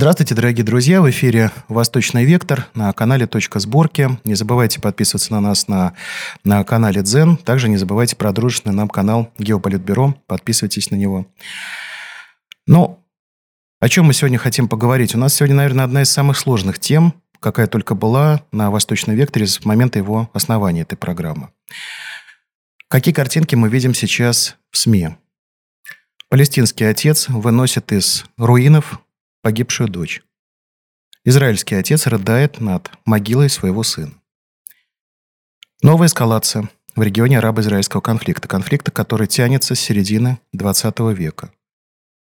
Здравствуйте, дорогие друзья! В эфире «Восточный вектор» на канале «Точка сборки». Не забывайте подписываться на нас на, на канале «Дзен». Также не забывайте про дружественный нам канал «Геополитбюро». Подписывайтесь на него. Ну, о чем мы сегодня хотим поговорить? У нас сегодня, наверное, одна из самых сложных тем, какая только была на «Восточном векторе» с момента его основания этой программы. Какие картинки мы видим сейчас в СМИ? Палестинский отец выносит из руинов погибшую дочь. Израильский отец рыдает над могилой своего сына. Новая эскалация в регионе арабо-израильского конфликта. Конфликта, который тянется с середины 20 века.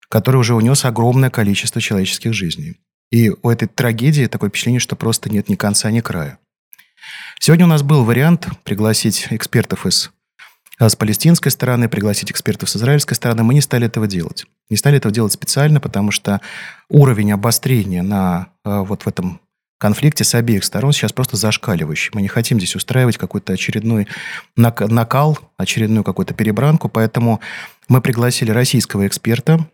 Который уже унес огромное количество человеческих жизней. И у этой трагедии такое впечатление, что просто нет ни конца, ни края. Сегодня у нас был вариант пригласить экспертов из с палестинской стороны, пригласить экспертов с израильской стороны. Мы не стали этого делать. Не стали этого делать специально, потому что уровень обострения на э, вот в этом конфликте с обеих сторон сейчас просто зашкаливающий. Мы не хотим здесь устраивать какой-то очередной накал, очередную какую-то перебранку, поэтому мы пригласили российского эксперта.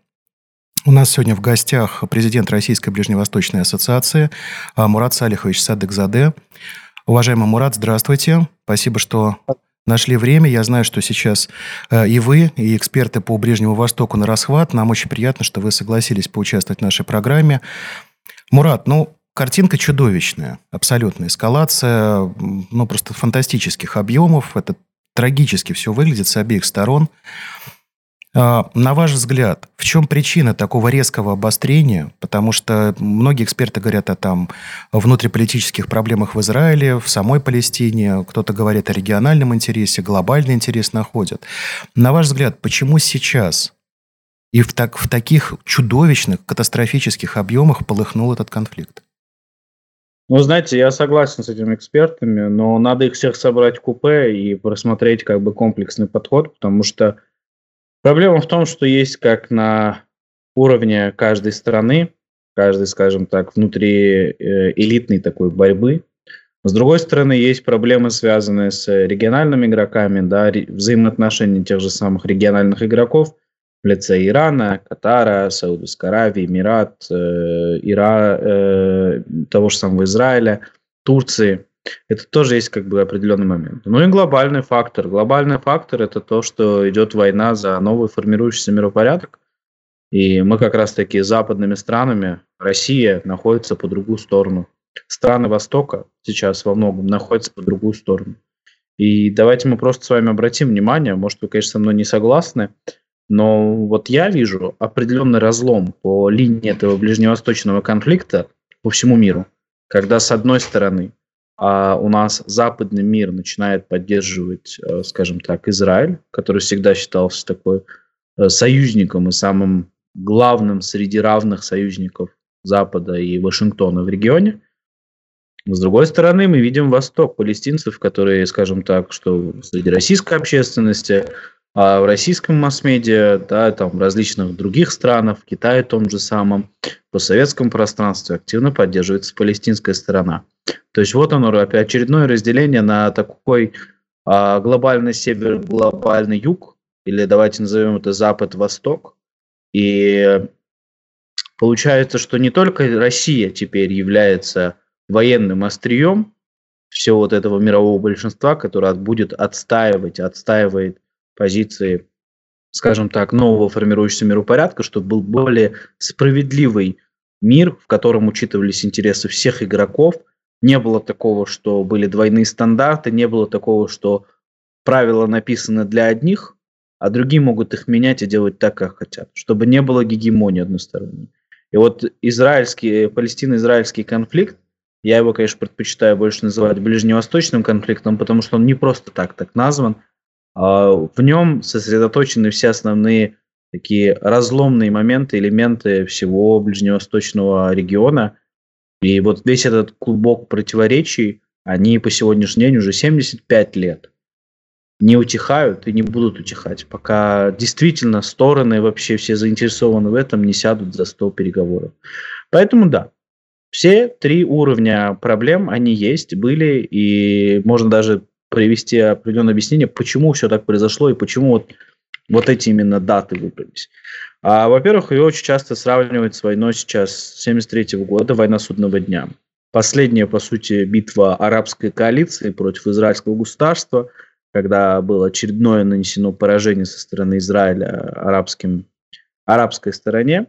У нас сегодня в гостях президент Российской Ближневосточной ассоциации э, Мурат Салихович Садыкзаде. Уважаемый Мурат, здравствуйте. Спасибо, что нашли время. Я знаю, что сейчас э, и вы, и эксперты по Ближнему Востоку на расхват. Нам очень приятно, что вы согласились поучаствовать в нашей программе. Мурат, ну, картинка чудовищная, абсолютная эскалация, ну, просто фантастических объемов. Это трагически все выглядит с обеих сторон. А, на ваш взгляд, в чем причина такого резкого обострения? Потому что многие эксперты говорят о там внутриполитических проблемах в Израиле, в самой Палестине, кто-то говорит о региональном интересе, глобальный интерес находят. На ваш взгляд, почему сейчас и в, так, в таких чудовищных, катастрофических объемах полыхнул этот конфликт? Ну, знаете, я согласен с этими экспертами, но надо их всех собрать в купе и просмотреть как бы комплексный подход, потому что Проблема в том, что есть как на уровне каждой страны, каждой, скажем так, внутри э, элитной такой борьбы. С другой стороны, есть проблемы, связанные с региональными игроками, да, взаимоотношения тех же самых региональных игроков в лице Ирана, Катара, Саудовской Аравии, Эмират, э, Ира, э, того же самого Израиля, Турции. Это тоже есть как бы определенный момент. Ну и глобальный фактор. Глобальный фактор – это то, что идет война за новый формирующийся миропорядок. И мы как раз-таки западными странами, Россия находится по другую сторону. Страны Востока сейчас во многом находятся по другую сторону. И давайте мы просто с вами обратим внимание, может, вы, конечно, со мной не согласны, но вот я вижу определенный разлом по линии этого ближневосточного конфликта по всему миру, когда с одной стороны а у нас западный мир начинает поддерживать, э, скажем так, Израиль, который всегда считался такой э, союзником и самым главным среди равных союзников Запада и Вашингтона в регионе. С другой стороны, мы видим Восток, палестинцев, которые, скажем так, что среди российской общественности а в российском масс-медиа, да, там различных других странах, в Китае том же самом, по советскому пространству активно поддерживается палестинская сторона. То есть вот оно, опять очередное разделение на такой а, глобальный север, глобальный юг, или давайте назовем это запад-восток. И получается, что не только Россия теперь является военным острием всего вот этого мирового большинства, которое будет отстаивать, отстаивает позиции, скажем так, нового формирующегося миропорядка, чтобы был более справедливый мир, в котором учитывались интересы всех игроков. Не было такого, что были двойные стандарты, не было такого, что правила написаны для одних, а другие могут их менять и делать так, как хотят, чтобы не было гегемонии односторонней. И вот израильский, палестино-израильский конфликт, я его, конечно, предпочитаю больше называть ближневосточным конфликтом, потому что он не просто так так назван, в нем сосредоточены все основные такие разломные моменты, элементы всего ближневосточного региона. И вот весь этот клубок противоречий, они по сегодняшний день уже 75 лет не утихают и не будут утихать, пока действительно стороны вообще все заинтересованы в этом, не сядут за стол переговоров. Поэтому да, все три уровня проблем, они есть, были, и можно даже привести определенное объяснение, почему все так произошло и почему вот, вот эти именно даты выбрались. А, во-первых, ее очень часто сравнивают с войной сейчас 73 года, война судного дня. Последняя, по сути, битва арабской коалиции против израильского государства, когда было очередное нанесено поражение со стороны Израиля арабским, арабской стороне.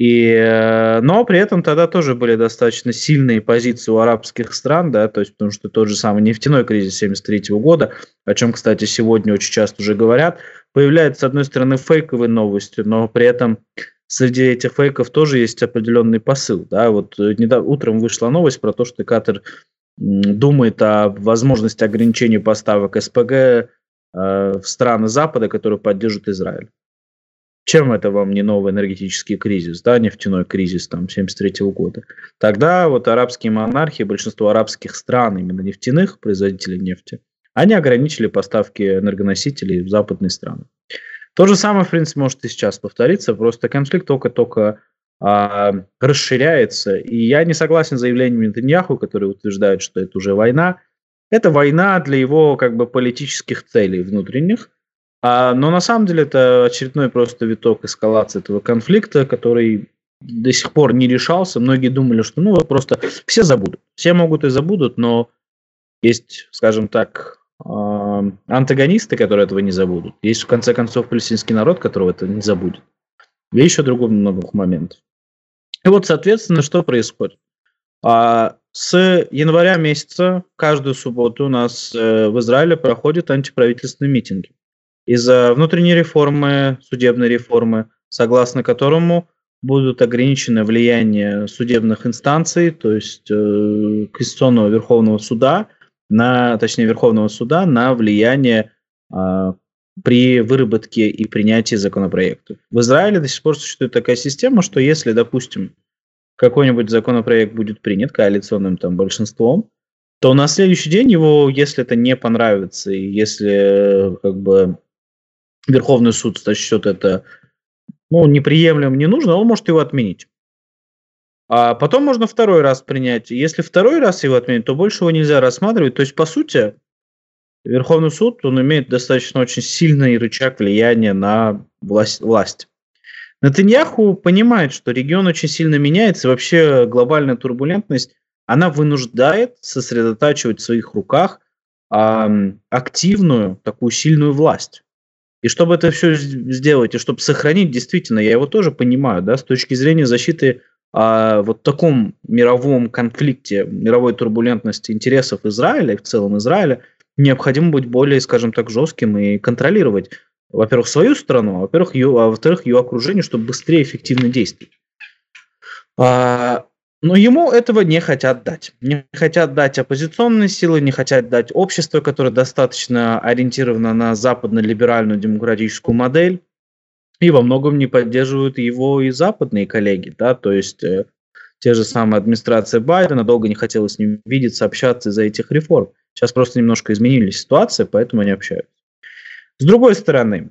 И, э, но при этом тогда тоже были достаточно сильные позиции у арабских стран, да, то есть потому что тот же самый нефтяной кризис 73 года, о чем, кстати, сегодня очень часто уже говорят, появляется, с одной стороны, фейковой новостью, но при этом среди этих фейков тоже есть определенный посыл. Да? Вот э, недавно, утром вышла новость про то, что Катар думает о возможности ограничения поставок СПГ э, в страны Запада, которые поддерживают Израиль. Чем это вам не новый энергетический кризис, да, нефтяной кризис там 73 года? Тогда вот арабские монархии, большинство арабских стран, именно нефтяных производителей нефти, они ограничили поставки энергоносителей в западные страны. То же самое, в принципе, может и сейчас повториться, просто конфликт только-только а, расширяется. И я не согласен с заявлениями Нетаньяху, которые утверждают, что это уже война. Это война для его как бы политических целей внутренних. А, но на самом деле это очередной просто виток эскалации этого конфликта, который до сих пор не решался. Многие думали, что ну просто все забудут. Все могут и забудут, но есть, скажем так, а, антагонисты, которые этого не забудут. Есть, в конце концов, палестинский народ, которого это не забудет. И еще другого много моментов. И вот, соответственно, что происходит? А, с января месяца каждую субботу у нас э, в Израиле проходят антиправительственные митинги. Из-за внутренней реформы, судебной реформы, согласно которому будут ограничены влияние судебных инстанций, то есть э, Конституционного Верховного Суда – на, точнее, Верховного суда на влияние э, при выработке и принятии законопроектов. В Израиле до сих пор существует такая система, что если, допустим, какой-нибудь законопроект будет принят коалиционным там большинством, то на следующий день его, если это не понравится, и если как бы Верховный суд сочтет это ну, неприемлемым, не нужно, он может его отменить. А потом можно второй раз принять. Если второй раз его отменить, то больше его нельзя рассматривать. То есть, по сути, Верховный суд, он имеет достаточно очень сильный рычаг влияния на власть. власть. Натаньяху понимает, что регион очень сильно меняется, и вообще глобальная турбулентность, она вынуждает сосредотачивать в своих руках э, активную, такую сильную власть. И чтобы это все сделать, и чтобы сохранить, действительно, я его тоже понимаю, да, с точки зрения защиты о вот таком мировом конфликте, мировой турбулентности интересов Израиля и в целом Израиля необходимо быть более, скажем так, жестким и контролировать, во-первых, свою страну, а во-первых, ее, а во-вторых, ее окружение, чтобы быстрее эффективно действовать. А, но ему этого не хотят дать. Не хотят дать оппозиционные силы, не хотят дать общество, которое достаточно ориентировано на западно-либеральную демократическую модель и во многом не поддерживают его и западные коллеги, да, то есть э, те же самые администрация Байдена долго не хотела с ним видеться, общаться из-за этих реформ. Сейчас просто немножко изменились ситуация, поэтому они общаются. С другой стороны,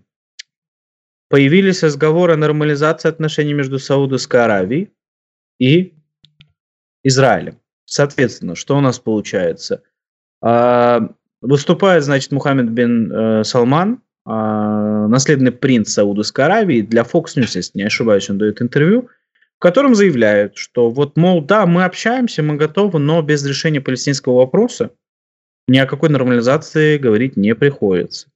появились разговоры о нормализации отношений между Саудовской Аравией и Израилем. Соответственно, что у нас получается? А, выступает, значит, Мухаммед бин э, Салман, а, наследный принц Саудовской Аравии, для Fox News, если не ошибаюсь, он дает интервью, в котором заявляют, что вот, мол, да, мы общаемся, мы готовы, но без решения палестинского вопроса ни о какой нормализации говорить не приходится.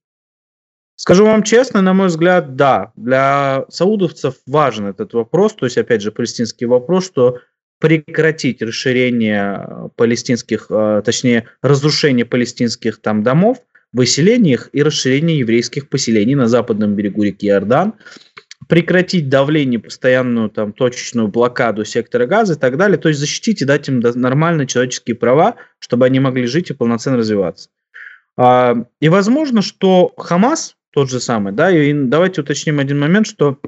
Скажу вам честно, на мой взгляд, да, для саудовцев важен этот вопрос, то есть, опять же, палестинский вопрос, что прекратить расширение палестинских, а, точнее, разрушение палестинских там домов – выселениях и расширении еврейских поселений на западном берегу реки Иордан, прекратить давление, постоянную там точечную блокаду сектора газа и так далее, то есть защитить и дать им нормальные человеческие права, чтобы они могли жить и полноценно развиваться. А, и возможно, что Хамас тот же самый, да, и давайте уточним один момент, что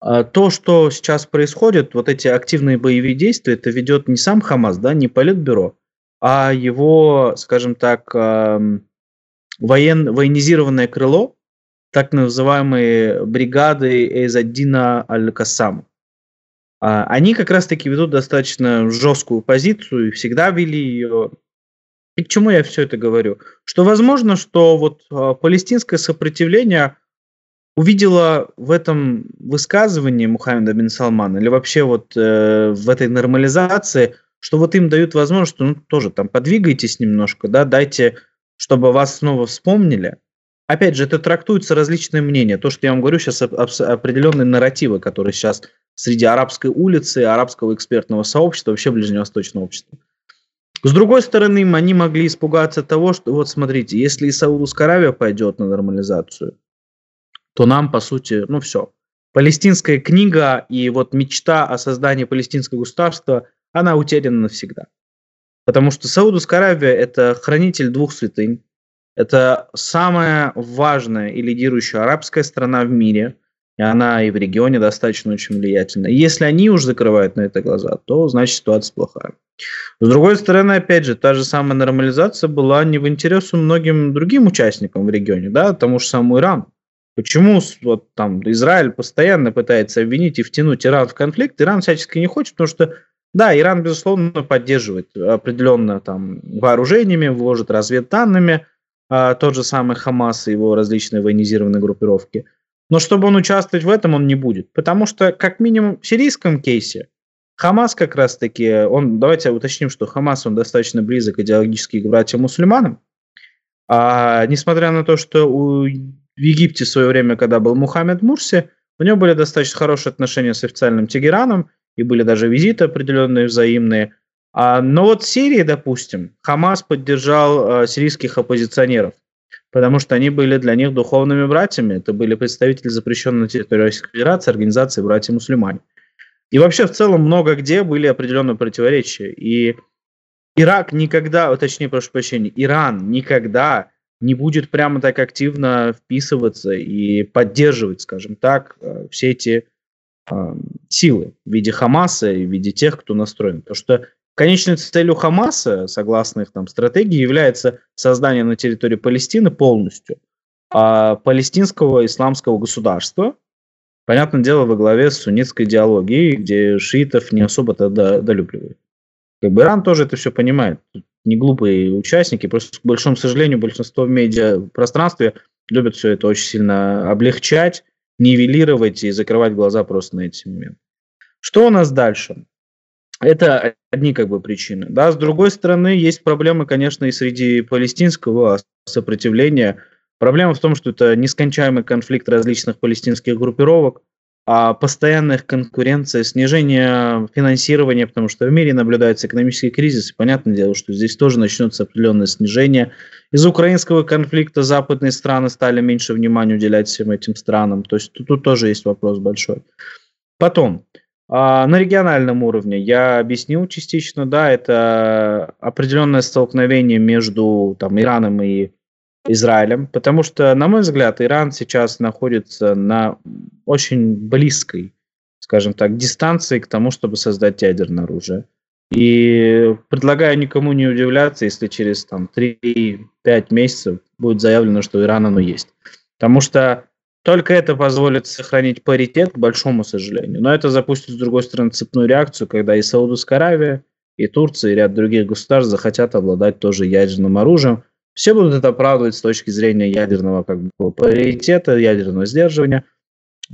то, что сейчас происходит, вот эти активные боевые действия, это ведет не сам Хамас, да, не Политбюро, а его, скажем так, воен, военизированное крыло, так называемые бригады Эйзаддина Аль-Кассам. А, они как раз-таки ведут достаточно жесткую позицию и всегда вели ее. И к чему я все это говорю? Что возможно, что вот а, палестинское сопротивление увидела в этом высказывании Мухаммеда бин Салмана или вообще вот э, в этой нормализации, что вот им дают возможность, что ну тоже там подвигайтесь немножко, да, дайте, чтобы вас снова вспомнили. Опять же, это трактуются различные мнения. То, что я вам говорю сейчас, определенные нарративы, которые сейчас среди арабской улицы, арабского экспертного сообщества, вообще ближневосточного общества. С другой стороны, они могли испугаться того, что вот смотрите, если и Саудовская Аравия пойдет на нормализацию, то нам, по сути, ну все. Палестинская книга и вот мечта о создании палестинского государства, она утеряна навсегда. Потому что Саудовская Аравия – это хранитель двух святынь, это самая важная и лидирующая арабская страна в мире – и она и в регионе достаточно очень влиятельна. если они уже закрывают на это глаза, то значит ситуация плохая. С другой стороны, опять же, та же самая нормализация была не в интересу многим другим участникам в регионе, да, тому же самому Ирану. Почему вот там Израиль постоянно пытается обвинить и втянуть Иран в конфликт? Иран всячески не хочет, потому что да, Иран, безусловно, поддерживает определенно там вооружениями, вложит разведданными, а, тот же самый Хамас и его различные военизированные группировки – но чтобы он участвовать в этом, он не будет. Потому что, как минимум, в сирийском кейсе Хамас как раз-таки, он, давайте уточним, что Хамас, он достаточно близок идеологически к братьям-мусульманам. А, несмотря на то, что у, в Египте в свое время, когда был Мухаммед Мурси, у него были достаточно хорошие отношения с официальным Тегераном, и были даже визиты определенные взаимные. А, но вот в Сирии, допустим, Хамас поддержал а, сирийских оппозиционеров – потому что они были для них духовными братьями. Это были представители запрещенной на территории Российской Федерации организации «Братья-мусульмане». И вообще в целом много где были определенные противоречия. И Ирак никогда, точнее, прошу прощения, Иран никогда не будет прямо так активно вписываться и поддерживать, скажем так, э, все эти э, силы в виде Хамаса и в виде тех, кто настроен. Потому что Конечной целью Хамаса, согласно их там стратегии, является создание на территории Палестины полностью а палестинского исламского государства, понятное дело, во главе с суннитской идеологией, где шиитов не особо-то долюбливают. Как бы Иран тоже это все понимает. Не глупые участники, просто, к большому сожалению, большинство в медиапространстве любят все это очень сильно облегчать, нивелировать и закрывать глаза просто на эти моменты. Что у нас дальше? Это одни как бы причины. Да, с другой стороны, есть проблемы, конечно, и среди палестинского сопротивления. Проблема в том, что это нескончаемый конфликт различных палестинских группировок, а постоянная их конкуренция, снижение финансирования, потому что в мире наблюдается экономический кризис, и понятное дело, что здесь тоже начнется определенное снижение. Из-за украинского конфликта западные страны стали меньше внимания уделять всем этим странам, то есть тут, тут тоже есть вопрос большой. Потом, а, на региональном уровне я объяснил частично, да, это определенное столкновение между там, Ираном и Израилем, потому что, на мой взгляд, Иран сейчас находится на очень близкой, скажем так, дистанции к тому, чтобы создать ядерное оружие. И предлагаю никому не удивляться, если через там, 3-5 месяцев будет заявлено, что Иран оно есть. Потому что только это позволит сохранить паритет, к большому сожалению. Но это запустит, с другой стороны, цепную реакцию, когда и Саудовская Аравия, и Турция, и ряд других государств захотят обладать тоже ядерным оружием. Все будут это оправдывать с точки зрения ядерного как бы, паритета, ядерного сдерживания.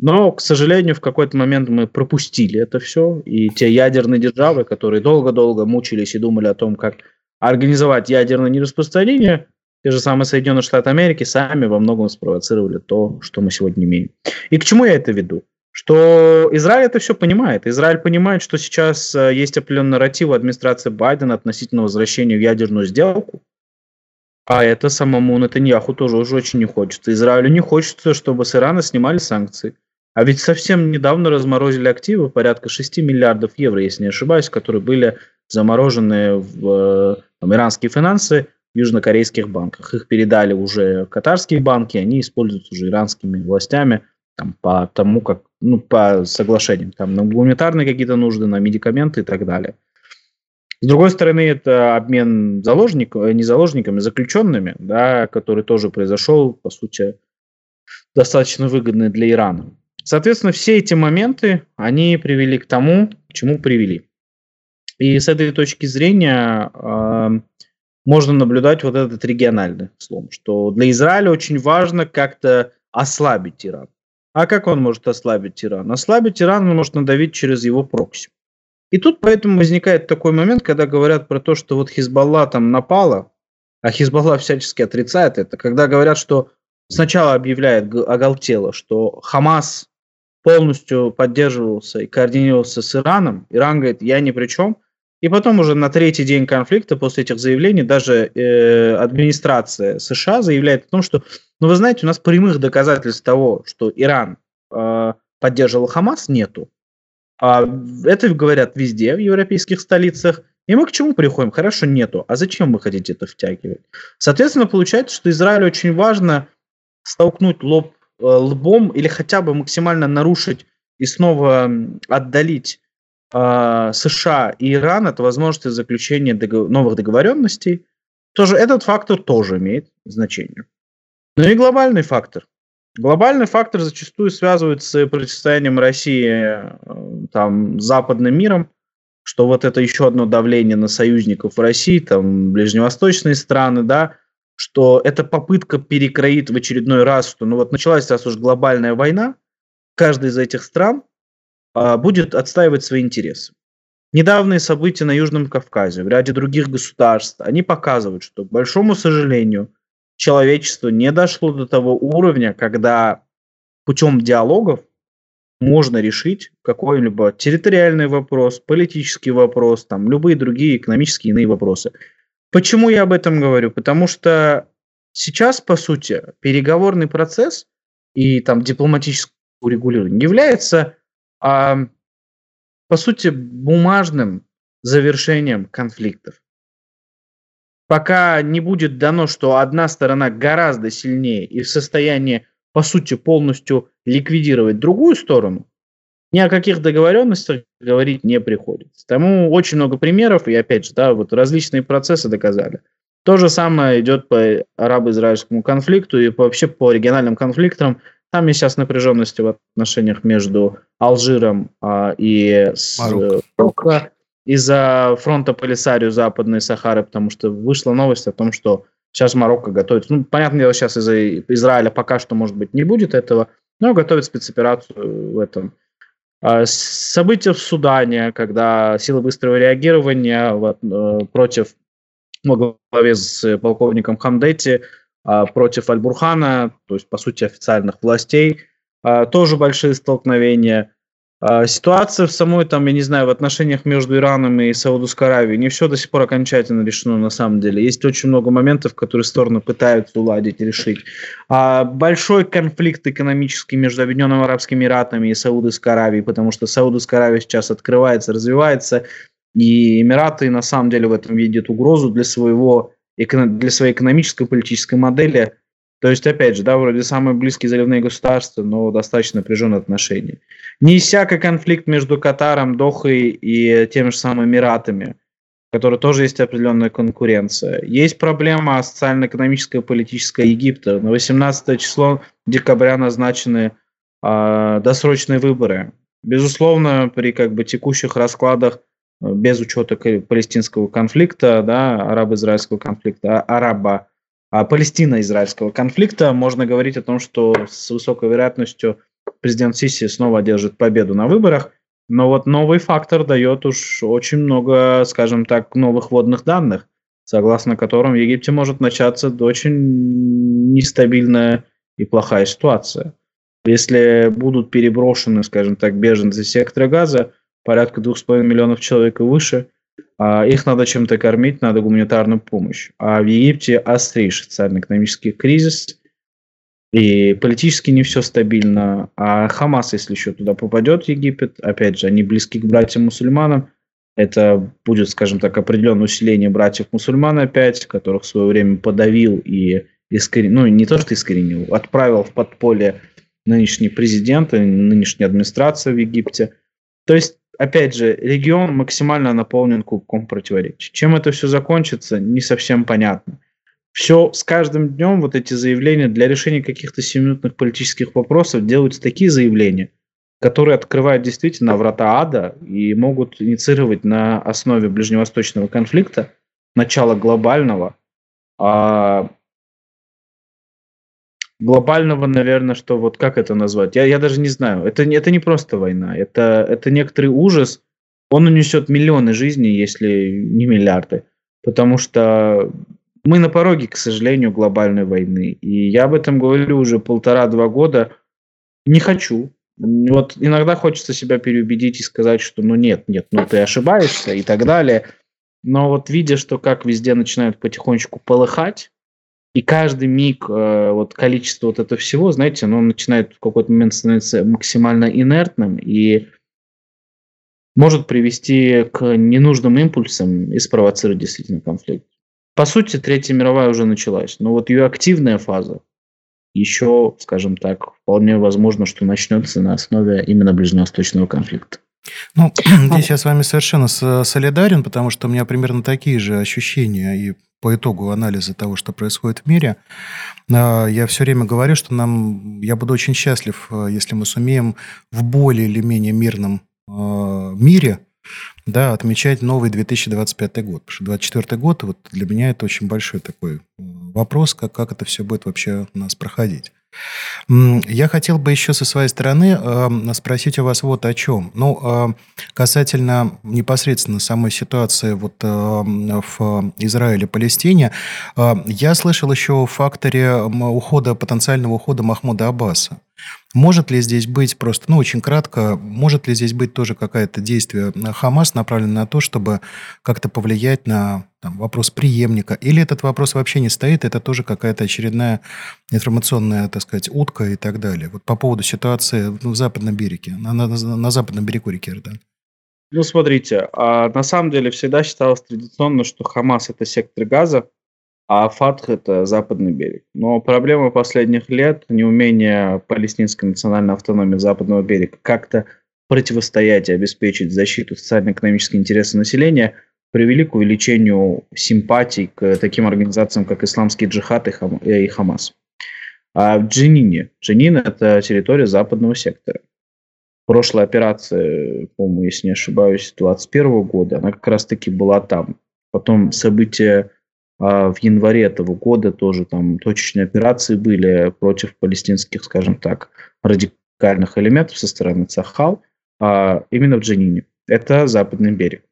Но, к сожалению, в какой-то момент мы пропустили это все. И те ядерные державы, которые долго-долго мучились и думали о том, как организовать ядерное нераспространение, те же самые Соединенные Штаты Америки сами во многом спровоцировали то, что мы сегодня имеем. И к чему я это веду? Что Израиль это все понимает. Израиль понимает, что сейчас э, есть определенный нарратив администрации Байдена относительно возвращения в ядерную сделку. А это самому Натаньяху тоже уже очень не хочется. Израилю не хочется, чтобы с Ирана снимали санкции. А ведь совсем недавно разморозили активы порядка 6 миллиардов евро, если не ошибаюсь, которые были заморожены в э, там, иранские финансы южнокорейских банках. Их передали уже катарские банки, они используются уже иранскими властями там, по тому, как, ну, по соглашениям, там, на гуманитарные какие-то нужды, на медикаменты и так далее. С другой стороны, это обмен заложниками, не заложниками, заключенными, да, который тоже произошел, по сути, достаточно выгодный для Ирана. Соответственно, все эти моменты, они привели к тому, к чему привели. И с этой точки зрения э, можно наблюдать вот этот региональный слом, что для Израиля очень важно как-то ослабить Иран. А как он может ослабить Иран? Ослабить Иран он может надавить через его прокси. И тут поэтому возникает такой момент, когда говорят про то, что вот Хизбалла там напала, а Хизбалла всячески отрицает это, когда говорят, что сначала объявляет оголтело, что Хамас полностью поддерживался и координировался с Ираном, Иран говорит, я ни при чем, и потом уже на третий день конфликта после этих заявлений даже э, администрация США заявляет о том, что, ну вы знаете, у нас прямых доказательств того, что Иран э, поддерживал Хамас, нету. А это говорят везде, в европейских столицах. И мы к чему приходим? Хорошо, нету. А зачем вы хотите это втягивать? Соответственно, получается, что Израилю очень важно столкнуть лоб э, лбом или хотя бы максимально нарушить и снова отдалить э, США и Иран от возможности заключения договор- новых договоренностей. Тоже этот фактор тоже имеет значение. Ну и глобальный фактор. Глобальный фактор зачастую связывают с противостоянием России э, там, западным миром, что вот это еще одно давление на союзников в России, там, ближневосточные страны, да, что это попытка перекроить в очередной раз, что ну вот началась раз уж глобальная война, каждая из этих стран а, будет отстаивать свои интересы. Недавние события на Южном Кавказе, в ряде других государств, они показывают, что, к большому сожалению, человечество не дошло до того уровня, когда путем диалогов можно решить какой-либо территориальный вопрос, политический вопрос, там, любые другие экономические иные вопросы. Почему я об этом говорю? Потому что сейчас, по сути, переговорный процесс и там дипломатическое урегулирование является, а, по сути, бумажным завершением конфликтов. Пока не будет дано, что одна сторона гораздо сильнее и в состоянии, по сути, полностью ликвидировать другую сторону, ни о каких договоренностях говорить не приходится. Тому очень много примеров, и опять же, да, вот различные процессы доказали. То же самое идет по арабо-израильскому конфликту и вообще по региональным конфликтам. Там есть сейчас напряженности в отношениях между Алжиром а, и с, Марокко из-за фронта Полисарию Западной Сахары, потому что вышла новость о том, что сейчас Марокко готовит. Ну, понятное дело, сейчас из-за Израиля пока что, может быть, не будет этого, но готовит спецоперацию в этом а, события в Судане, когда силы быстрого реагирования э, против во главе с полковником Хамдети а, против Аль-Бурхана, то есть, по сути, официальных властей, а, тоже большие столкновения. А, ситуация в самой, там, я не знаю, в отношениях между Ираном и Саудовской Аравией не все до сих пор окончательно решено на самом деле. Есть очень много моментов, которые стороны пытаются уладить решить. А большой конфликт экономический между Объединенными Арабскими Эмиратами и Саудовской Аравией, потому что Саудовская Аравия сейчас открывается, развивается, и Эмираты на самом деле в этом видят угрозу для своего для своей экономической политической модели – то есть, опять же, да, вроде самые близкие заливные государства, но достаточно напряженные отношения. Не иссяка конфликт между Катаром, Дохой и теми же самыми Эмиратами, в которой тоже есть определенная конкуренция. Есть проблема социально-экономическая и политическая Египта. На 18 число декабря назначены э, досрочные выборы. Безусловно, при как бы текущих раскладах без учета палестинского конфликта, да, арабо-израильского конфликта, а, араба Палестино-израильского конфликта, можно говорить о том, что с высокой вероятностью президент Сиси снова одержит победу на выборах. Но вот новый фактор дает уж очень много, скажем так, новых водных данных, согласно которым в Египте может начаться очень нестабильная и плохая ситуация. Если будут переброшены, скажем так, беженцы сектора газа, порядка 2,5 миллионов человек и выше, а, их надо чем-то кормить, надо гуманитарную помощь. А в Египте острейший социально-экономический кризис, и политически не все стабильно. А Хамас, если еще туда попадет, Египет, опять же, они близки к братьям-мусульманам, это будет, скажем так, определенное усиление братьев-мусульман опять, которых в свое время подавил и искоренил, ну не то, что искоренил, отправил в подполье нынешний президент, нынешняя администрация в Египте. То есть опять же, регион максимально наполнен кубком противоречий. Чем это все закончится, не совсем понятно. Все с каждым днем вот эти заявления для решения каких-то семиминутных политических вопросов делаются такие заявления, которые открывают действительно врата ада и могут инициировать на основе ближневосточного конфликта начало глобального, а, глобального, наверное, что вот как это назвать? Я, я даже не знаю. Это, это не просто война, это, это некоторый ужас. Он унесет миллионы жизней, если не миллиарды. Потому что мы на пороге, к сожалению, глобальной войны. И я об этом говорю уже полтора-два года. Не хочу. Вот иногда хочется себя переубедить и сказать, что ну нет, нет, ну ты ошибаешься и так далее. Но вот видя, что как везде начинают потихонечку полыхать, и каждый миг, э, вот количество вот этого всего, знаете, оно начинает в какой-то момент становиться максимально инертным и может привести к ненужным импульсам и спровоцировать действительно конфликт. По сути, Третья мировая уже началась, но вот ее активная фаза еще, скажем так, вполне возможно, что начнется на основе именно ближневосточного конфликта. Ну, здесь я с вами совершенно солидарен, потому что у меня примерно такие же ощущения и по итогу анализа того, что происходит в мире. А, я все время говорю, что нам, я буду очень счастлив, а, если мы сумеем в более или менее мирном а, мире да, отмечать новый 2025 год. Потому что 2024 год, вот для меня это очень большой такой вопрос, как, как это все будет вообще у нас проходить. Я хотел бы еще со своей стороны э, спросить у вас вот о чем. Ну, э, касательно непосредственно самой ситуации вот э, в Израиле, Палестине, э, я слышал еще о факторе ухода, потенциального ухода Махмуда Аббаса. Может ли здесь быть просто, ну, очень кратко, может ли здесь быть тоже какое-то действие Хамас, направленное на то, чтобы как-то повлиять на там, вопрос преемника? Или этот вопрос вообще не стоит, это тоже какая-то очередная информационная, так сказать, утка и так далее? Вот по поводу ситуации в западном береге, на, на, на западном берегу реки Иордан. Ну, смотрите, а на самом деле всегда считалось традиционно, что Хамас – это сектор газа, а Фатх – это западный берег. Но проблема последних лет – неумение палестинской национальной автономии западного берега как-то противостоять и обеспечить защиту социально-экономических интересов населения привели к увеличению симпатий к таким организациям, как Исламский джихад и, Хам, и Хамас. А в Дженине. Дженин – это территория западного сектора. Прошлая операция, по-моему, если не ошибаюсь, 2021 года, она как раз-таки была там. Потом события в январе этого года тоже там точечные операции были против палестинских, скажем так, радикальных элементов со стороны Цахал, а именно в Джанине. Это западный берег.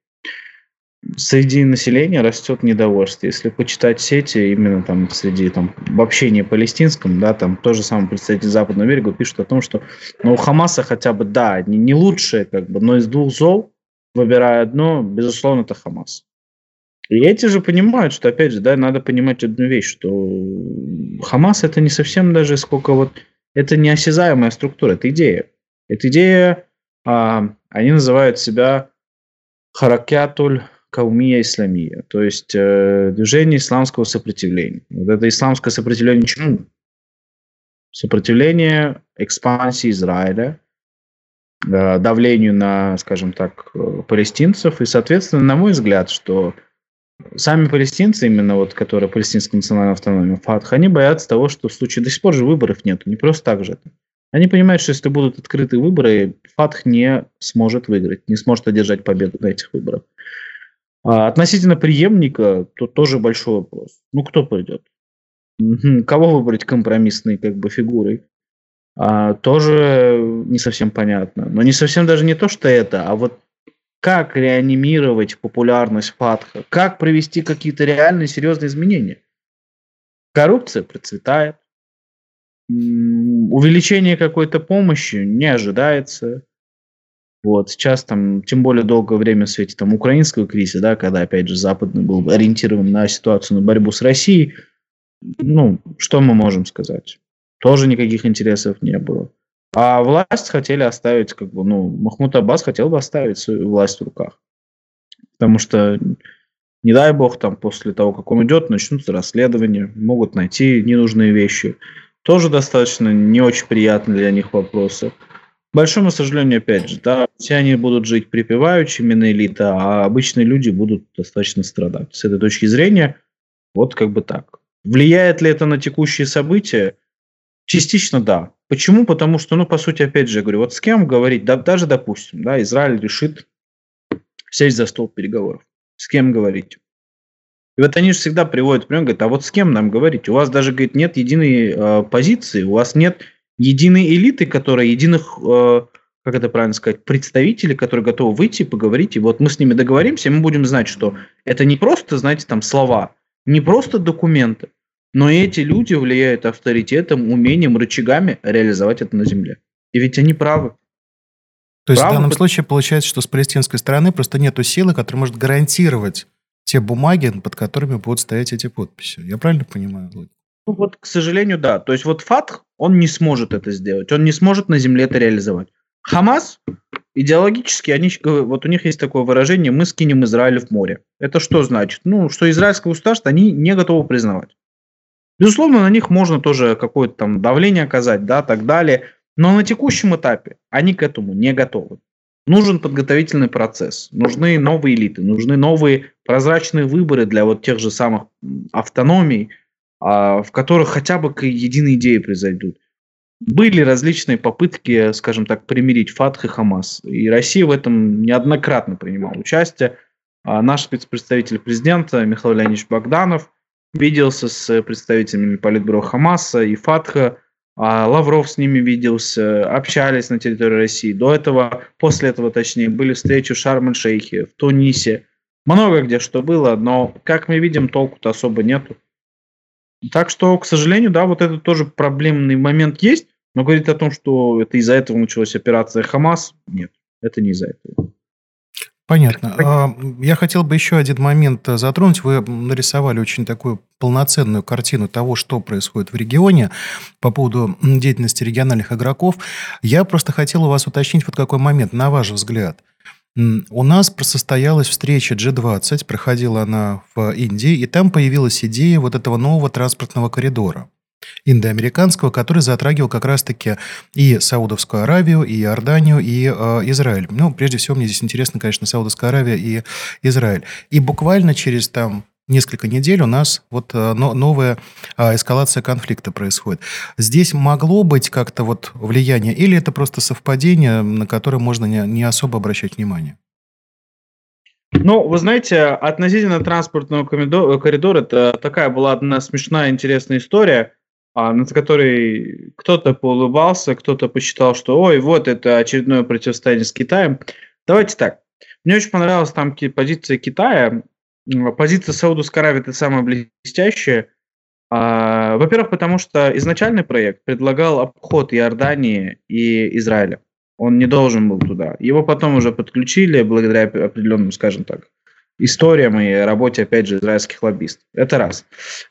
Среди населения растет недовольство. Если почитать сети, именно там среди там, в общении палестинском, да, там тоже самый представитель Западного берега пишет о том, что ну, у Хамаса хотя бы, да, не, не лучшее, как бы, но из двух зол, выбирая одно, безусловно, это Хамас. И эти же понимают, что, опять же, да, надо понимать одну вещь, что Хамас это не совсем даже сколько вот... Это не осязаемая структура, это идея. Это идея, а, они называют себя Харакятуль Каумия Исламия, то есть э, движение исламского сопротивления. Вот это исламское сопротивление чему? Сопротивление экспансии Израиля, э, давлению на, скажем так, э, палестинцев. И, соответственно, на мой взгляд, что сами палестинцы, именно вот, которые палестинская национальная автономия, ФАТХ, они боятся того, что в случае до сих пор же выборов нет, не просто так же. Они понимают, что если будут открыты выборы, ФАТХ не сможет выиграть, не сможет одержать победу на этих выборах. А относительно преемника, то тоже большой вопрос. Ну, кто пойдет? Кого выбрать компромиссной как бы фигурой? А, тоже не совсем понятно. Но не совсем даже не то, что это, а вот как реанимировать популярность Фатха, как провести какие-то реальные серьезные изменения. Коррупция процветает, увеличение какой-то помощи не ожидается. Вот, сейчас там, тем более долгое время в свете там украинского кризиса, да, когда, опять же, Западный был ориентирован на ситуацию, на борьбу с Россией, ну, что мы можем сказать? Тоже никаких интересов не было. А власть хотели оставить, как бы, ну, Махмуд Аббас хотел бы оставить свою власть в руках. Потому что, не дай бог, там после того, как он идет, начнутся расследования, могут найти ненужные вещи. Тоже достаточно не очень приятно для них вопросы. К большому сожалению, опять же, да, все они будут жить припеваючи, именно элита, а обычные люди будут достаточно страдать. С этой точки зрения, вот как бы так. Влияет ли это на текущие события? Частично да. Почему? Потому что, ну, по сути, опять же, я говорю, вот с кем говорить, да, даже допустим, да, Израиль решит сесть за стол переговоров. С кем говорить? И вот они же всегда приводят пример, говорят, а вот с кем нам говорить? У вас даже, говорит, нет единой э, позиции, у вас нет единой элиты, которая единых, э, как это правильно сказать, представителей, которые готовы выйти и поговорить. И вот мы с ними договоримся, и мы будем знать, что это не просто, знаете, там слова, не просто документы, но эти люди влияют авторитетом, умением, рычагами реализовать это на земле. И ведь они правы. То есть правы, в данном случае получается, что с палестинской стороны просто нет силы, которая может гарантировать те бумаги, под которыми будут стоять эти подписи. Я правильно понимаю? Ну вот, к сожалению, да. То есть вот Фатх, он не сможет это сделать. Он не сможет на земле это реализовать. Хамас, идеологически, они, вот у них есть такое выражение, мы скинем Израиль в море. Это что значит? Ну, что израильское государство они не готовы признавать. Безусловно, на них можно тоже какое-то там давление оказать, да, так далее. Но на текущем этапе они к этому не готовы. Нужен подготовительный процесс, нужны новые элиты, нужны новые прозрачные выборы для вот тех же самых автономий, а, в которых хотя бы к единой идее произойдут. Были различные попытки, скажем так, примирить Фатх и Хамас. И Россия в этом неоднократно принимала участие. А наш спецпредставитель президента Михаил Леонидович Богданов виделся с представителями Политбюро Хамаса и Фатха, а Лавров с ними виделся, общались на территории России. До этого, после этого, точнее, были встречи в Шарм-эль-Шейхе, в Тунисе. Много где что было, но, как мы видим, толку-то особо нету. Так что, к сожалению, да, вот это тоже проблемный момент есть, но говорить о том, что это из-за этого началась операция Хамас, нет, это не из-за этого. Понятно. А, я хотел бы еще один момент э, затронуть. Вы нарисовали очень такую полноценную картину того, что происходит в регионе по поводу деятельности региональных игроков. Я просто хотел у вас уточнить вот какой момент, на ваш взгляд. У нас состоялась встреча G20, проходила она в Индии, и там появилась идея вот этого нового транспортного коридора индоамериканского, который затрагивал как раз-таки и Саудовскую Аравию, и Иорданию, и э, Израиль. Ну, прежде всего, мне здесь интересно, конечно, Саудовская Аравия и Израиль. И буквально через там несколько недель у нас вот э, новая э, эскалация конфликта происходит. Здесь могло быть как-то вот влияние, или это просто совпадение, на которое можно не, особо обращать внимание? Ну, вы знаете, относительно транспортного коридора, это такая была одна смешная, интересная история над которой кто-то поулыбался, кто-то посчитал, что ой, вот это очередное противостояние с Китаем. Давайте так. Мне очень понравилась там позиция Китая. Позиция Саудовской Аравии это самая блестящая. А, во-первых, потому что изначальный проект предлагал обход Иордании и Израиля. Он не должен был туда. Его потом уже подключили благодаря определенным, скажем так, историям и работе, опять же, израильских лоббистов. Это раз.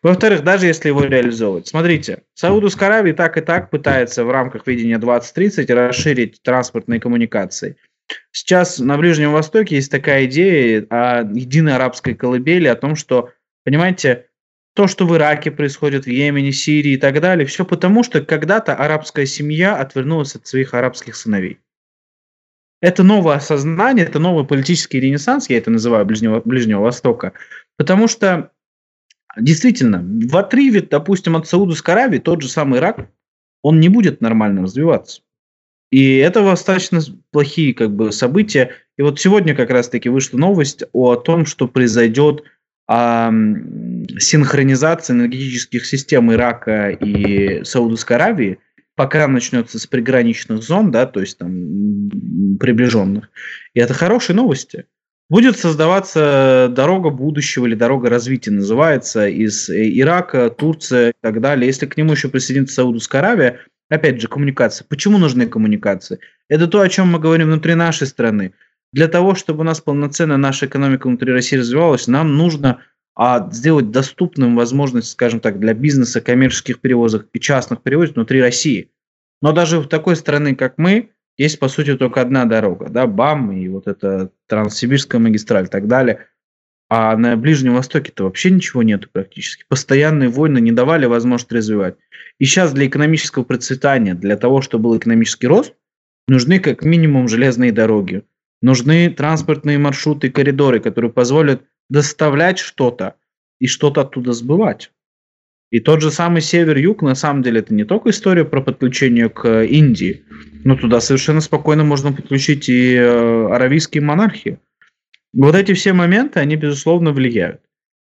Во-вторых, даже если его реализовывать. Смотрите, Саудовская Аравия так и так пытается в рамках видения 2030 расширить транспортные коммуникации. Сейчас на Ближнем Востоке есть такая идея о единой арабской колыбели, о том, что, понимаете, то, что в Ираке происходит, в Йемене, Сирии и так далее, все потому, что когда-то арабская семья отвернулась от своих арабских сыновей. Это новое осознание, это новый политический ренессанс, я это называю Ближнего, Ближнего Востока, потому что действительно в отрыве, допустим, от Саудовской Аравии тот же самый Ирак, он не будет нормально развиваться. И это достаточно плохие как бы, события. И вот сегодня как раз-таки вышла новость о том, что произойдет а, синхронизация энергетических систем Ирака и Саудовской Аравии – пока начнется с приграничных зон, да, то есть там приближенных. И это хорошие новости. Будет создаваться дорога будущего или дорога развития, называется, из э, Ирака, Турция и так далее. Если к нему еще присоединится Саудовская Аравия, опять же, коммуникация. Почему нужны коммуникации? Это то, о чем мы говорим внутри нашей страны. Для того, чтобы у нас полноценно наша экономика внутри России развивалась, нам нужно а сделать доступным возможность, скажем так, для бизнеса, коммерческих перевозок и частных перевозок внутри России. Но даже в такой страны, как мы, есть, по сути, только одна дорога, да, БАМ и вот эта Транссибирская магистраль и так далее. А на Ближнем Востоке-то вообще ничего нету практически. Постоянные войны не давали возможность развивать. И сейчас для экономического процветания, для того, чтобы был экономический рост, нужны как минимум железные дороги. Нужны транспортные маршруты коридоры, которые позволят доставлять что-то и что-то оттуда сбывать. И тот же самый север-юг, на самом деле, это не только история про подключение к Индии, но туда совершенно спокойно можно подключить и э, аравийские монархии. Вот эти все моменты, они, безусловно, влияют.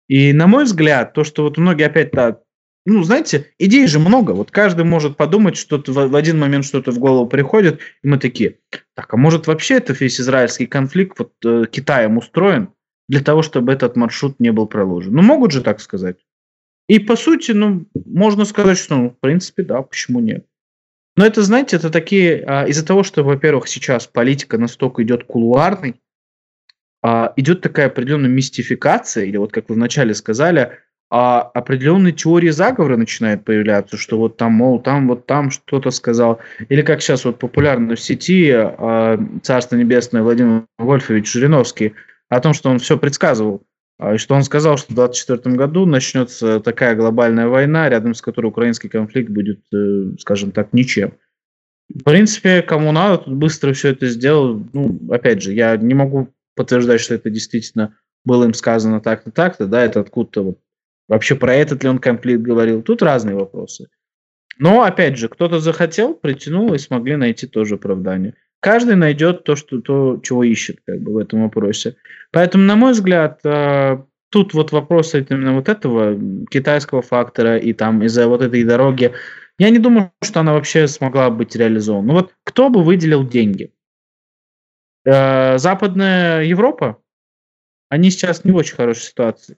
И, на мой взгляд, то, что вот многие опять так, ну, знаете, идей же много. Вот каждый может подумать, что-то в один момент что-то в голову приходит, и мы такие, так, а может вообще это весь израильский конфликт вот э, Китаем устроен для того, чтобы этот маршрут не был проложен? Ну, могут же так сказать. И, по сути, ну, можно сказать, что, ну, в принципе, да, почему нет. Но это, знаете, это такие, а, из-за того, что, во-первых, сейчас политика настолько идет кулуарной, а, идет такая определенная мистификация, или вот как вы вначале сказали, а определенные теории заговора начинают появляться, что вот там, мол, там вот там что-то сказал. Или как сейчас вот популярно в сети а, Царство Небесное Владимир Вольфович Жириновский о том, что он все предсказывал. А, и что он сказал, что в 2024 году начнется такая глобальная война, рядом с которой украинский конфликт будет, э, скажем так, ничем. В принципе, кому надо, тут быстро все это сделал. Ну, опять же, я не могу подтверждать, что это действительно было им сказано так-то, так-то, да, это откуда-то вот вообще про этот ли он конфликт говорил. Тут разные вопросы. Но, опять же, кто-то захотел, притянул и смогли найти тоже оправдание. Каждый найдет то, что, то, чего ищет как бы, в этом вопросе. Поэтому, на мой взгляд, э, тут вот вопрос именно вот этого китайского фактора и там из-за вот этой дороги, я не думаю, что она вообще смогла быть реализована. Ну вот кто бы выделил деньги? Э, Западная Европа, они сейчас не в очень хорошей ситуации.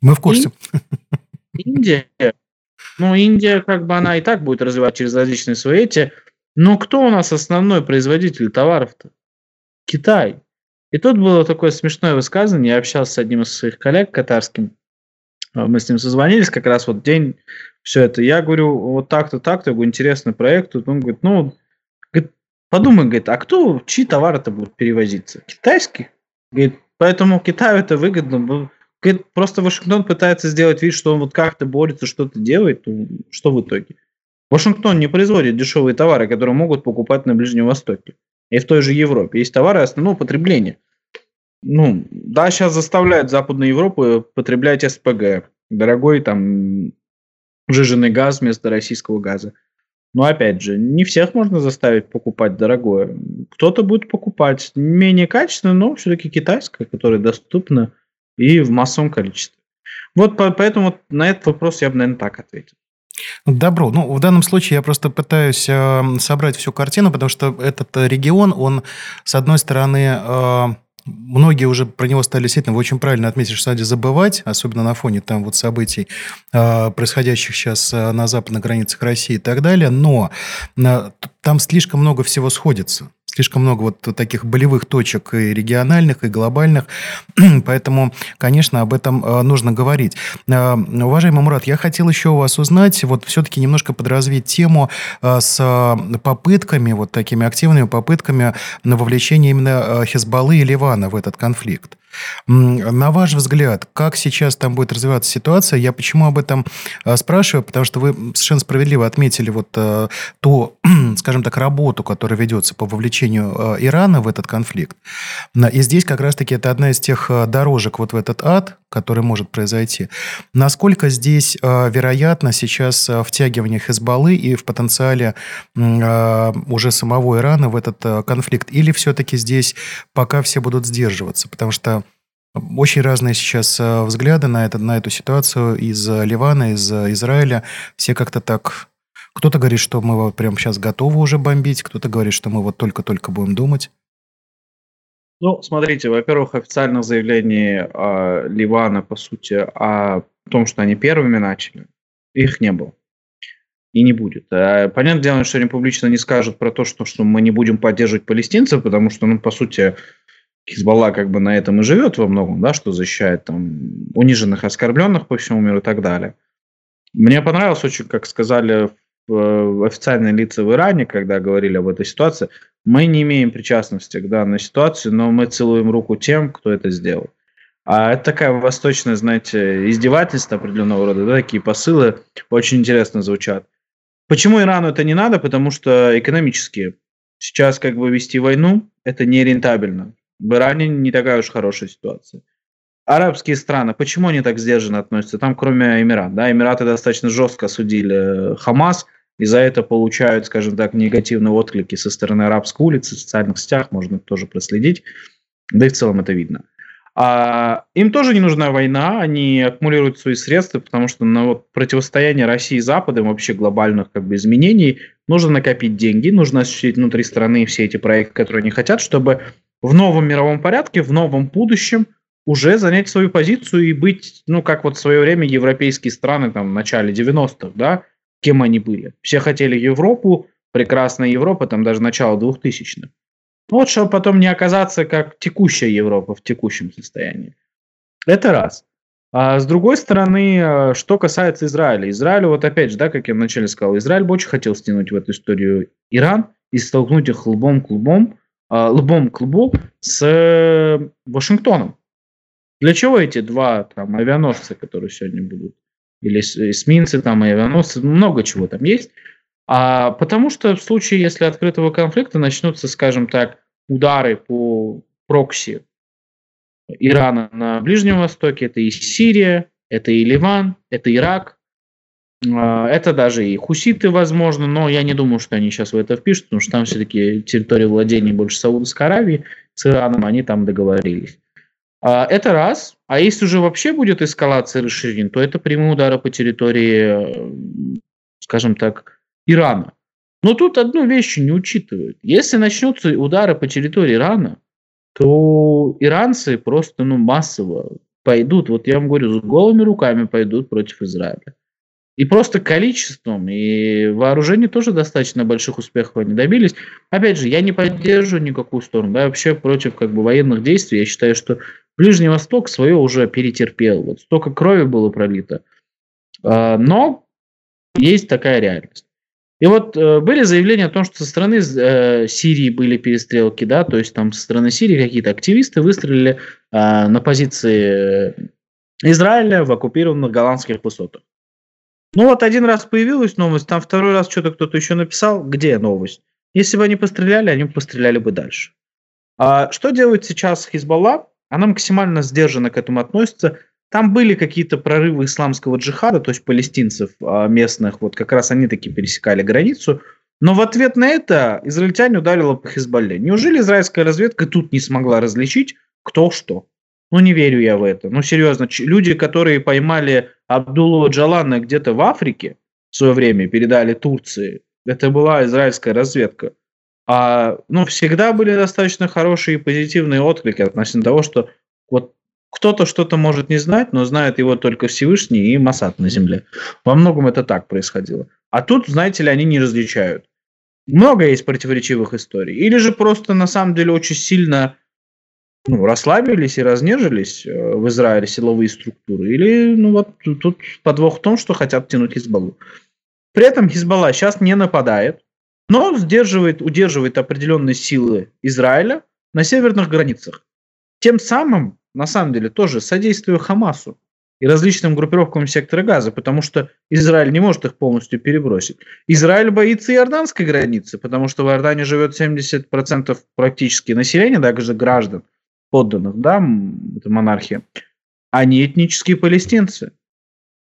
Мы в курсе. Индия, ну, Индия, как бы она и так будет развивать через различные свои эти. Но кто у нас основной производитель товаров-то? Китай. И тут было такое смешное высказывание. Я общался с одним из своих коллег катарским. А, мы с ним созвонились как раз вот день, все это. Я говорю, вот так-то, так-то, я говорю, интересный проект. Он говорит, ну, Подумай, говорит, а кто, чьи товары-то будут перевозиться? Китайские? Говорит, поэтому Китаю это выгодно. Говорит, просто Вашингтон пытается сделать вид, что он вот как-то борется, что-то делает. Ну, что в итоге? Вашингтон не производит дешевые товары, которые могут покупать на Ближнем Востоке. И в той же Европе. Есть товары основного потребления. Ну, да, сейчас заставляют Западную Европу потреблять СПГ. Дорогой там жиженый газ вместо российского газа. Но опять же, не всех можно заставить покупать дорогое. Кто-то будет покупать менее качественное, но все-таки китайское, которое доступно и в массовом количестве. Вот поэтому на этот вопрос я бы, наверное, так ответил. Добро. Ну, в данном случае я просто пытаюсь э, собрать всю картину, потому что этот регион, он, с одной стороны, э, Многие уже про него стали действительно, вы очень правильно отметили, что надо забывать, особенно на фоне там вот событий, а, происходящих сейчас а, на западных границах России и так далее, но а, там слишком много всего сходится. Слишком много вот таких болевых точек и региональных, и глобальных. Поэтому, конечно, об этом э, нужно говорить. Э, уважаемый Мурат, я хотел еще у вас узнать, вот все-таки немножко подразвить тему э, с попытками, вот такими активными попытками на вовлечение именно Хизбаллы и Ливана в этот конфликт. На ваш взгляд, как сейчас там будет развиваться ситуация? Я почему об этом э, спрашиваю? Потому что вы совершенно справедливо отметили вот э, ту, скажем так, работу, которая ведется по вовлечению э, Ирана в этот конфликт. И здесь как раз-таки это одна из тех дорожек вот в этот ад, который может произойти. Насколько здесь вероятно сейчас втягивание Хезбаллы и в потенциале уже самого Ирана в этот конфликт? Или все-таки здесь пока все будут сдерживаться? Потому что очень разные сейчас э, взгляды на, это, на эту ситуацию из Ливана, из Израиля. Все как-то так... Кто-то говорит, что мы вот прямо сейчас готовы уже бомбить, кто-то говорит, что мы вот только-только будем думать. Ну, смотрите, во-первых, официальных заявлений э, Ливана, по сути, о том, что они первыми начали, их не было. И не будет. А, понятное дело, что они публично не скажут про то, что, что мы не будем поддерживать палестинцев, потому что, ну, по сути, Хизбалла как бы на этом и живет во многом, да, что защищает там униженных, оскорбленных по всему миру и так далее. Мне понравилось очень, как сказали в, официальные лица в Иране, когда говорили об этой ситуации, мы не имеем причастности к данной ситуации, но мы целуем руку тем, кто это сделал. А это такая восточная, знаете, издевательство определенного рода, да, такие посылы очень интересно звучат. Почему Ирану это не надо? Потому что экономически сейчас как бы вести войну это нерентабельно. В Иране не такая уж хорошая ситуация. Арабские страны, почему они так сдержанно относятся? Там, кроме Эмират, да, Эмираты достаточно жестко осудили Хамас, и за это получают, скажем так, негативные отклики со стороны арабской улицы, в социальных сетях, можно тоже проследить, да и в целом это видно. А им тоже не нужна война, они аккумулируют свои средства, потому что на вот противостояние России и Запада, вообще глобальных как бы изменений, нужно накопить деньги, нужно осуществить внутри страны все эти проекты, которые они хотят, чтобы в новом мировом порядке, в новом будущем уже занять свою позицию и быть, ну, как вот в свое время европейские страны там в начале 90-х, да, кем они были. Все хотели Европу, прекрасная Европа, там даже начало 2000-х. Ну, вот, чтобы потом не оказаться как текущая Европа в текущем состоянии. Это раз. А с другой стороны, э, что касается Израиля. Израилю, вот опять же, да, как я вначале сказал, Израиль бы очень хотел стянуть в эту историю Иран и столкнуть их лбом к лбом, лбом к лбу с э, Вашингтоном. Для чего эти два там, авианосца, которые сегодня будут? Или эсминцы, там, авианосцы, много чего там есть. А, потому что в случае, если открытого конфликта начнутся, скажем так, удары по прокси Ирана на Ближнем Востоке, это и Сирия, это и Ливан, это Ирак, а, это даже и хуситы, возможно, но я не думаю, что они сейчас в это впишут, потому что там все-таки территория владения больше Саудовской Аравии, с Ираном они там договорились. А, это раз. А если уже вообще будет эскалация расширения, то это прямые удары по территории, скажем так, Ирана. Но тут одну вещь не учитывают. Если начнутся удары по территории Ирана, то иранцы просто ну, массово пойдут, вот я вам говорю, с голыми руками пойдут против Израиля. И просто количеством, и вооружение тоже достаточно больших успехов они добились. Опять же, я не поддерживаю никакую сторону, да, вообще против как бы военных действий. Я считаю, что Ближний Восток свое уже перетерпел. Вот столько крови было пролито. А, но есть такая реальность. И вот э, были заявления о том, что со стороны э, Сирии были перестрелки, да, то есть там со стороны Сирии какие-то активисты выстрелили э, на позиции Израиля в оккупированных голландских высотах. Ну вот один раз появилась новость, там второй раз что-то кто-то еще написал. Где новость? Если бы они постреляли, они бы постреляли бы дальше. А что делает сейчас Хизбалла? Она максимально сдержанно к этому относится. Там были какие-то прорывы исламского джихада, то есть палестинцев а, местных, вот как раз они таки пересекали границу. Но в ответ на это израильтяне ударили по Хизбалле. Неужели израильская разведка тут не смогла различить, кто что? Ну, не верю я в это. Ну, серьезно, люди, которые поймали Абдулла Джалана где-то в Африке в свое время, передали Турции, это была израильская разведка. А, ну, всегда были достаточно хорошие и позитивные отклики относительно того, что вот кто-то что-то может не знать, но знает его только Всевышний и Масад на земле. Во многом это так происходило. А тут, знаете ли, они не различают. Много есть противоречивых историй. Или же просто на самом деле очень сильно ну, расслабились и разнежились э, в Израиле силовые структуры. Или ну вот тут подвох в том, что хотят тянуть Хизбаллу. При этом Хизбалла сейчас не нападает, но сдерживает, удерживает определенные силы Израиля на северных границах. Тем самым на самом деле тоже содействую Хамасу и различным группировкам сектора газа, потому что Израиль не может их полностью перебросить. Израиль боится иорданской границы, потому что в Иордании живет 70% практически населения, даже граждан подданных, да, это монархия. Они этнические палестинцы.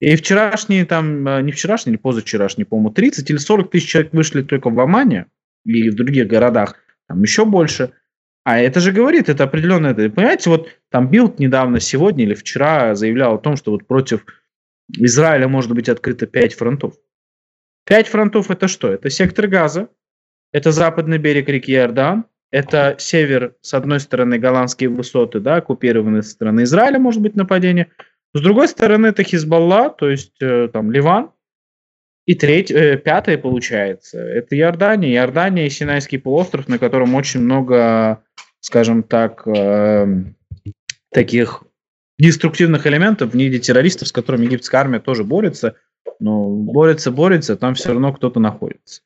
И вчерашние, там, э, не вчерашние, или позавчерашние, по-моему, 30 или 40 тысяч человек вышли только в Омане и в других городах, там еще больше – а это же говорит, это определенно, это, понимаете, вот там Билд недавно, сегодня или вчера заявлял о том, что вот против Израиля может быть открыто пять фронтов. Пять фронтов это что? Это сектор Газа, это западный берег реки Иордан, это север, с одной стороны, голландские высоты, да, оккупированные со стороны Израиля, может быть, нападение. С другой стороны, это Хизбалла, то есть э, там Ливан. И третье, э, пятое получается, это Иордания. Иордания и Синайский полуостров, на котором очень много скажем так, э, таких деструктивных элементов в виде террористов, с которыми египетская армия тоже борется, но борется, борется, там все равно кто-то находится.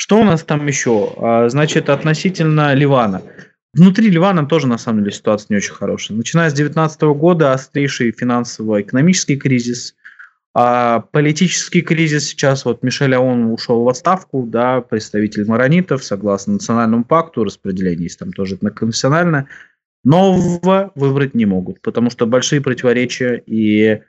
Что у нас там еще? А, значит, относительно Ливана. Внутри Ливана тоже, на самом деле, ситуация не очень хорошая. Начиная с 2019 года острейший финансово-экономический кризис, а политический кризис сейчас, вот Мишель Аон ушел в отставку, да, представитель маронитов, согласно национальному пакту, распределение есть там тоже на конфессиональное, нового выбрать не могут, потому что большие противоречия, и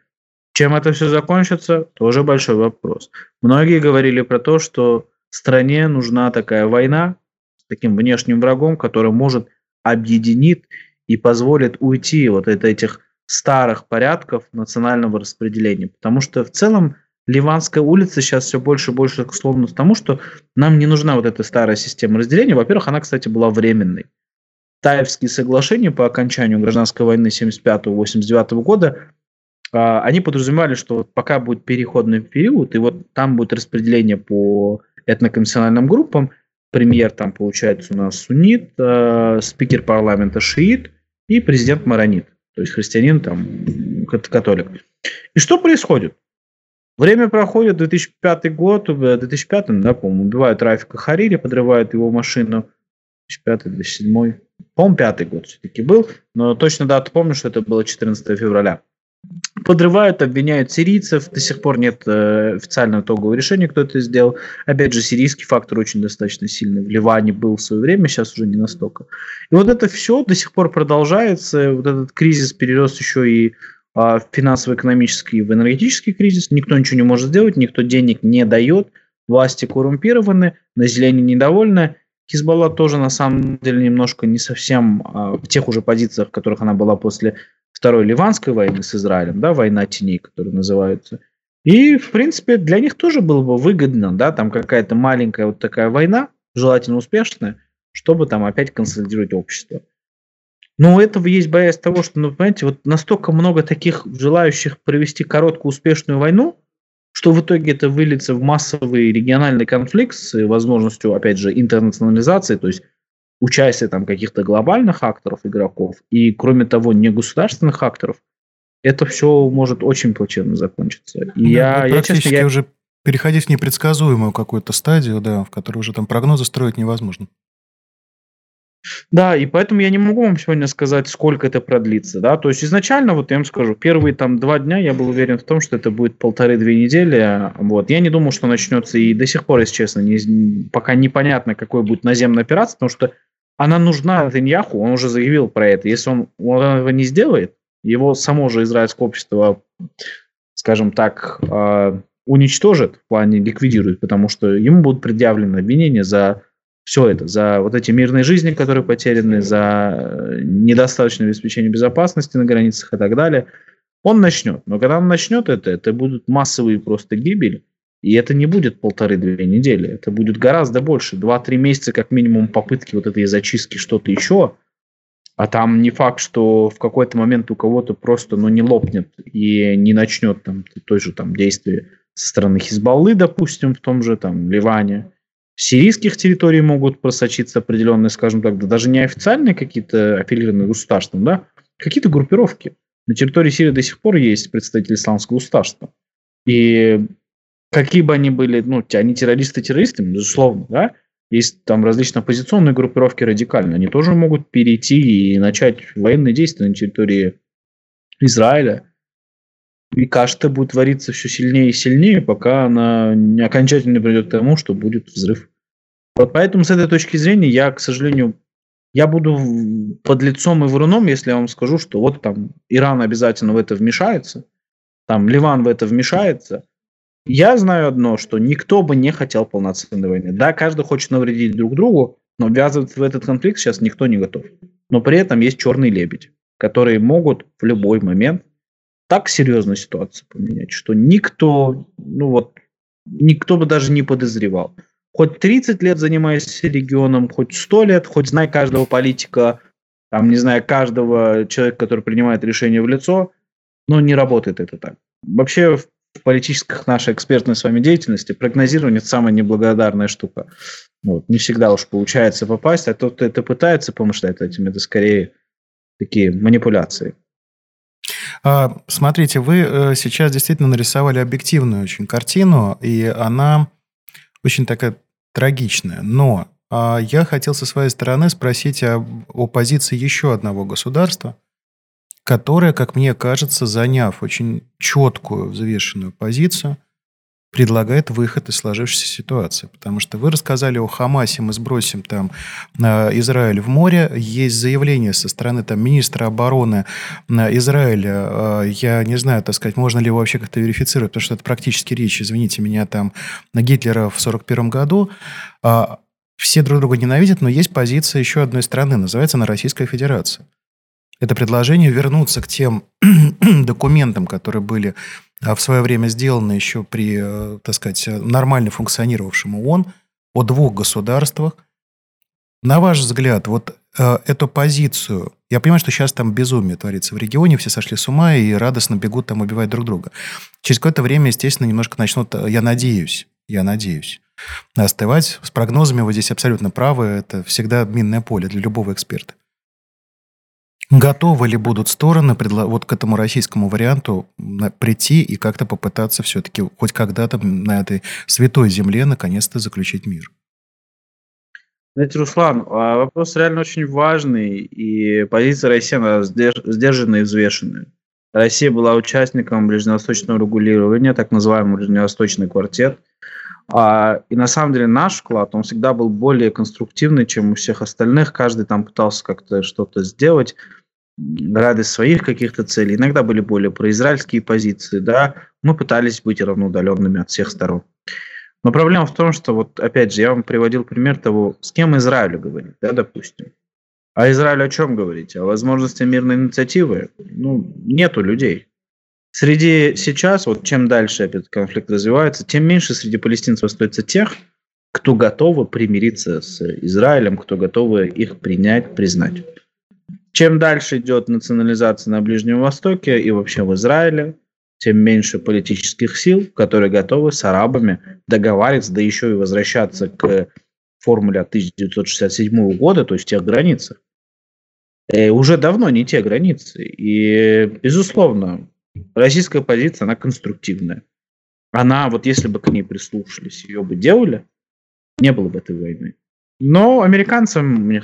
чем это все закончится, тоже большой вопрос. Многие говорили про то, что стране нужна такая война с таким внешним врагом, который может объединит и позволит уйти вот от этих старых порядков национального распределения. Потому что в целом Ливанская улица сейчас все больше и больше склонна к тому, что нам не нужна вот эта старая система разделения. Во-первых, она, кстати, была временной. Таевские соглашения по окончанию гражданской войны 75-89 года, а, они подразумевали, что пока будет переходный период, и вот там будет распределение по этноконфессиональным группам, премьер там получается у нас суннит, э, спикер парламента шиит и президент маронит, то есть христианин там католик. И что происходит? Время проходит, 2005 год, 2005, да, по-моему, убивают Рафика Харири, подрывают его машину. 2005-2007, по-моему, пятый год все-таки был, но точно дату помню, что это было 14 февраля. Подрывают, обвиняют сирийцев, до сих пор нет э, официального итогового решения, кто это сделал. Опять же, сирийский фактор очень достаточно сильный. В Ливане был в свое время, сейчас уже не настолько. И вот это все до сих пор продолжается. Вот этот кризис перерос еще и а, финансово-экономический в энергетический кризис. Никто ничего не может сделать, никто денег не дает, власти коррумпированы, население недовольно. Хизбалла тоже на самом деле немножко не совсем а, в тех уже позициях, в которых она была после Второй Ливанской войны с Израилем, да, война теней, которая называется. И, в принципе, для них тоже было бы выгодно, да, там какая-то маленькая вот такая война, желательно успешная, чтобы там опять консолидировать общество. Но у этого есть боязнь того, что, ну, понимаете, вот настолько много таких желающих провести короткую успешную войну, что в итоге это выльется в массовый региональный конфликт с возможностью, опять же, интернационализации, то есть участия там каких-то глобальных акторов, игроков, и, кроме того, не государственных акторов, это все может очень плачевно закончиться. И да, я, я, честно, я... уже переходить в непредсказуемую какую-то стадию, да, в которой уже там прогнозы строить невозможно. Да, и поэтому я не могу вам сегодня сказать, сколько это продлится, да, то есть изначально, вот я вам скажу, первые там два дня я был уверен в том, что это будет полторы-две недели, вот, я не думал, что начнется, и до сих пор, если честно, не, пока непонятно, какой будет наземная операция, потому что она нужна Нетаньяху, он уже заявил про это, если он, он этого не сделает, его само же израильское общество, скажем так, э, уничтожит, в плане ликвидирует, потому что ему будут предъявлены обвинения за все это, за вот эти мирные жизни, которые потеряны, за э, недостаточное обеспечение безопасности на границах и так далее, он начнет. Но когда он начнет это, это будут массовые просто гибели. И это не будет полторы-две недели, это будет гораздо больше. Два-три месяца как минимум попытки вот этой зачистки что-то еще. А там не факт, что в какой-то момент у кого-то просто ну, не лопнет и не начнет там той же там действия со стороны Хизбаллы, допустим, в том же там Ливане сирийских территорий могут просочиться определенные, скажем так, да, даже не официальные какие-то аффилированные государством, да, какие-то группировки. На территории Сирии до сих пор есть представители исламского государства. И какие бы они были, ну, они террористы террористами, безусловно, да, есть там различные оппозиционные группировки радикальные, они тоже могут перейти и начать военные действия на территории Израиля. И кашта будет твориться все сильнее и сильнее, пока она не окончательно придет к тому, что будет взрыв. Вот поэтому с этой точки зрения я, к сожалению, я буду под лицом и вруном, если я вам скажу, что вот там Иран обязательно в это вмешается, там Ливан в это вмешается. Я знаю одно, что никто бы не хотел полноценной войны. Да, каждый хочет навредить друг другу, но ввязываться в этот конфликт сейчас никто не готов. Но при этом есть черный лебедь, которые могут в любой момент так серьезно ситуацию поменять, что никто, ну вот, никто бы даже не подозревал. Хоть 30 лет занимаясь регионом, хоть 100 лет, хоть знай каждого политика, там, не знаю, каждого человека, который принимает решение в лицо, но не работает это так. Вообще в политических нашей экспертной с вами деятельности прогнозирование – это самая неблагодарная штука. Вот. Не всегда уж получается попасть, а тот, кто это пытается помышлять этим, это скорее такие манипуляции. А, смотрите, вы э, сейчас действительно нарисовали объективную очень картину, и она очень такая трагичная. Но а, я хотел со своей стороны спросить о, о позиции еще одного государства, которое, как мне кажется, заняв очень четкую, взвешенную позицию – предлагает выход из сложившейся ситуации. Потому что вы рассказали о Хамасе, мы сбросим там Израиль в море. Есть заявление со стороны там, министра обороны Израиля. А, я не знаю, так сказать, можно ли его вообще как-то верифицировать, потому что это практически речь, извините меня, там Гитлера в 1941 году. Все друг друга ненавидят, но есть позиция еще одной страны, называется она Российская Федерация. это предложение вернуться к тем документам, которые были в свое время сделаны еще при, э, так сказать, нормально функционировавшем ООН, о двух государствах. На ваш взгляд, вот э, эту позицию, я понимаю, что сейчас там безумие творится в регионе, все сошли с ума и радостно бегут там убивать друг друга. Через какое-то время, естественно, немножко начнут, э, я надеюсь, я надеюсь, остывать. С прогнозами вы здесь абсолютно правы, это всегда минное поле для любого эксперта. Готовы ли будут стороны вот к этому российскому варианту прийти и как-то попытаться все-таки хоть когда-то на этой святой земле наконец-то заключить мир? Знаете, Руслан, а вопрос реально очень важный, и позиция России она сдержанная и взвешенная. Россия была участником ближневосточного регулирования, так называемый ближневосточный квартет. А, и на самом деле наш вклад, он всегда был более конструктивный, чем у всех остальных. Каждый там пытался как-то что-то сделать ради своих каких-то целей. Иногда были более произраильские позиции, да. Мы пытались быть равноудаленными от всех сторон. Но проблема в том, что вот опять же я вам приводил пример того, с кем Израиль говорит, да, допустим. А Израиль о чем говорить? О возможности мирной инициативы? Ну, нету людей. Среди сейчас, вот чем дальше этот конфликт развивается, тем меньше среди палестинцев остается тех, кто готовы примириться с Израилем, кто готовы их принять, признать. Чем дальше идет национализация на Ближнем Востоке и вообще в Израиле, тем меньше политических сил, которые готовы с арабами договариваться, да еще и возвращаться к формуле от 1967 года, то есть тех границах. И э, уже давно не те границы. И, безусловно, российская позиция, она конструктивная. Она, вот если бы к ней прислушались, ее бы делали, не было бы этой войны. Но американцам, мне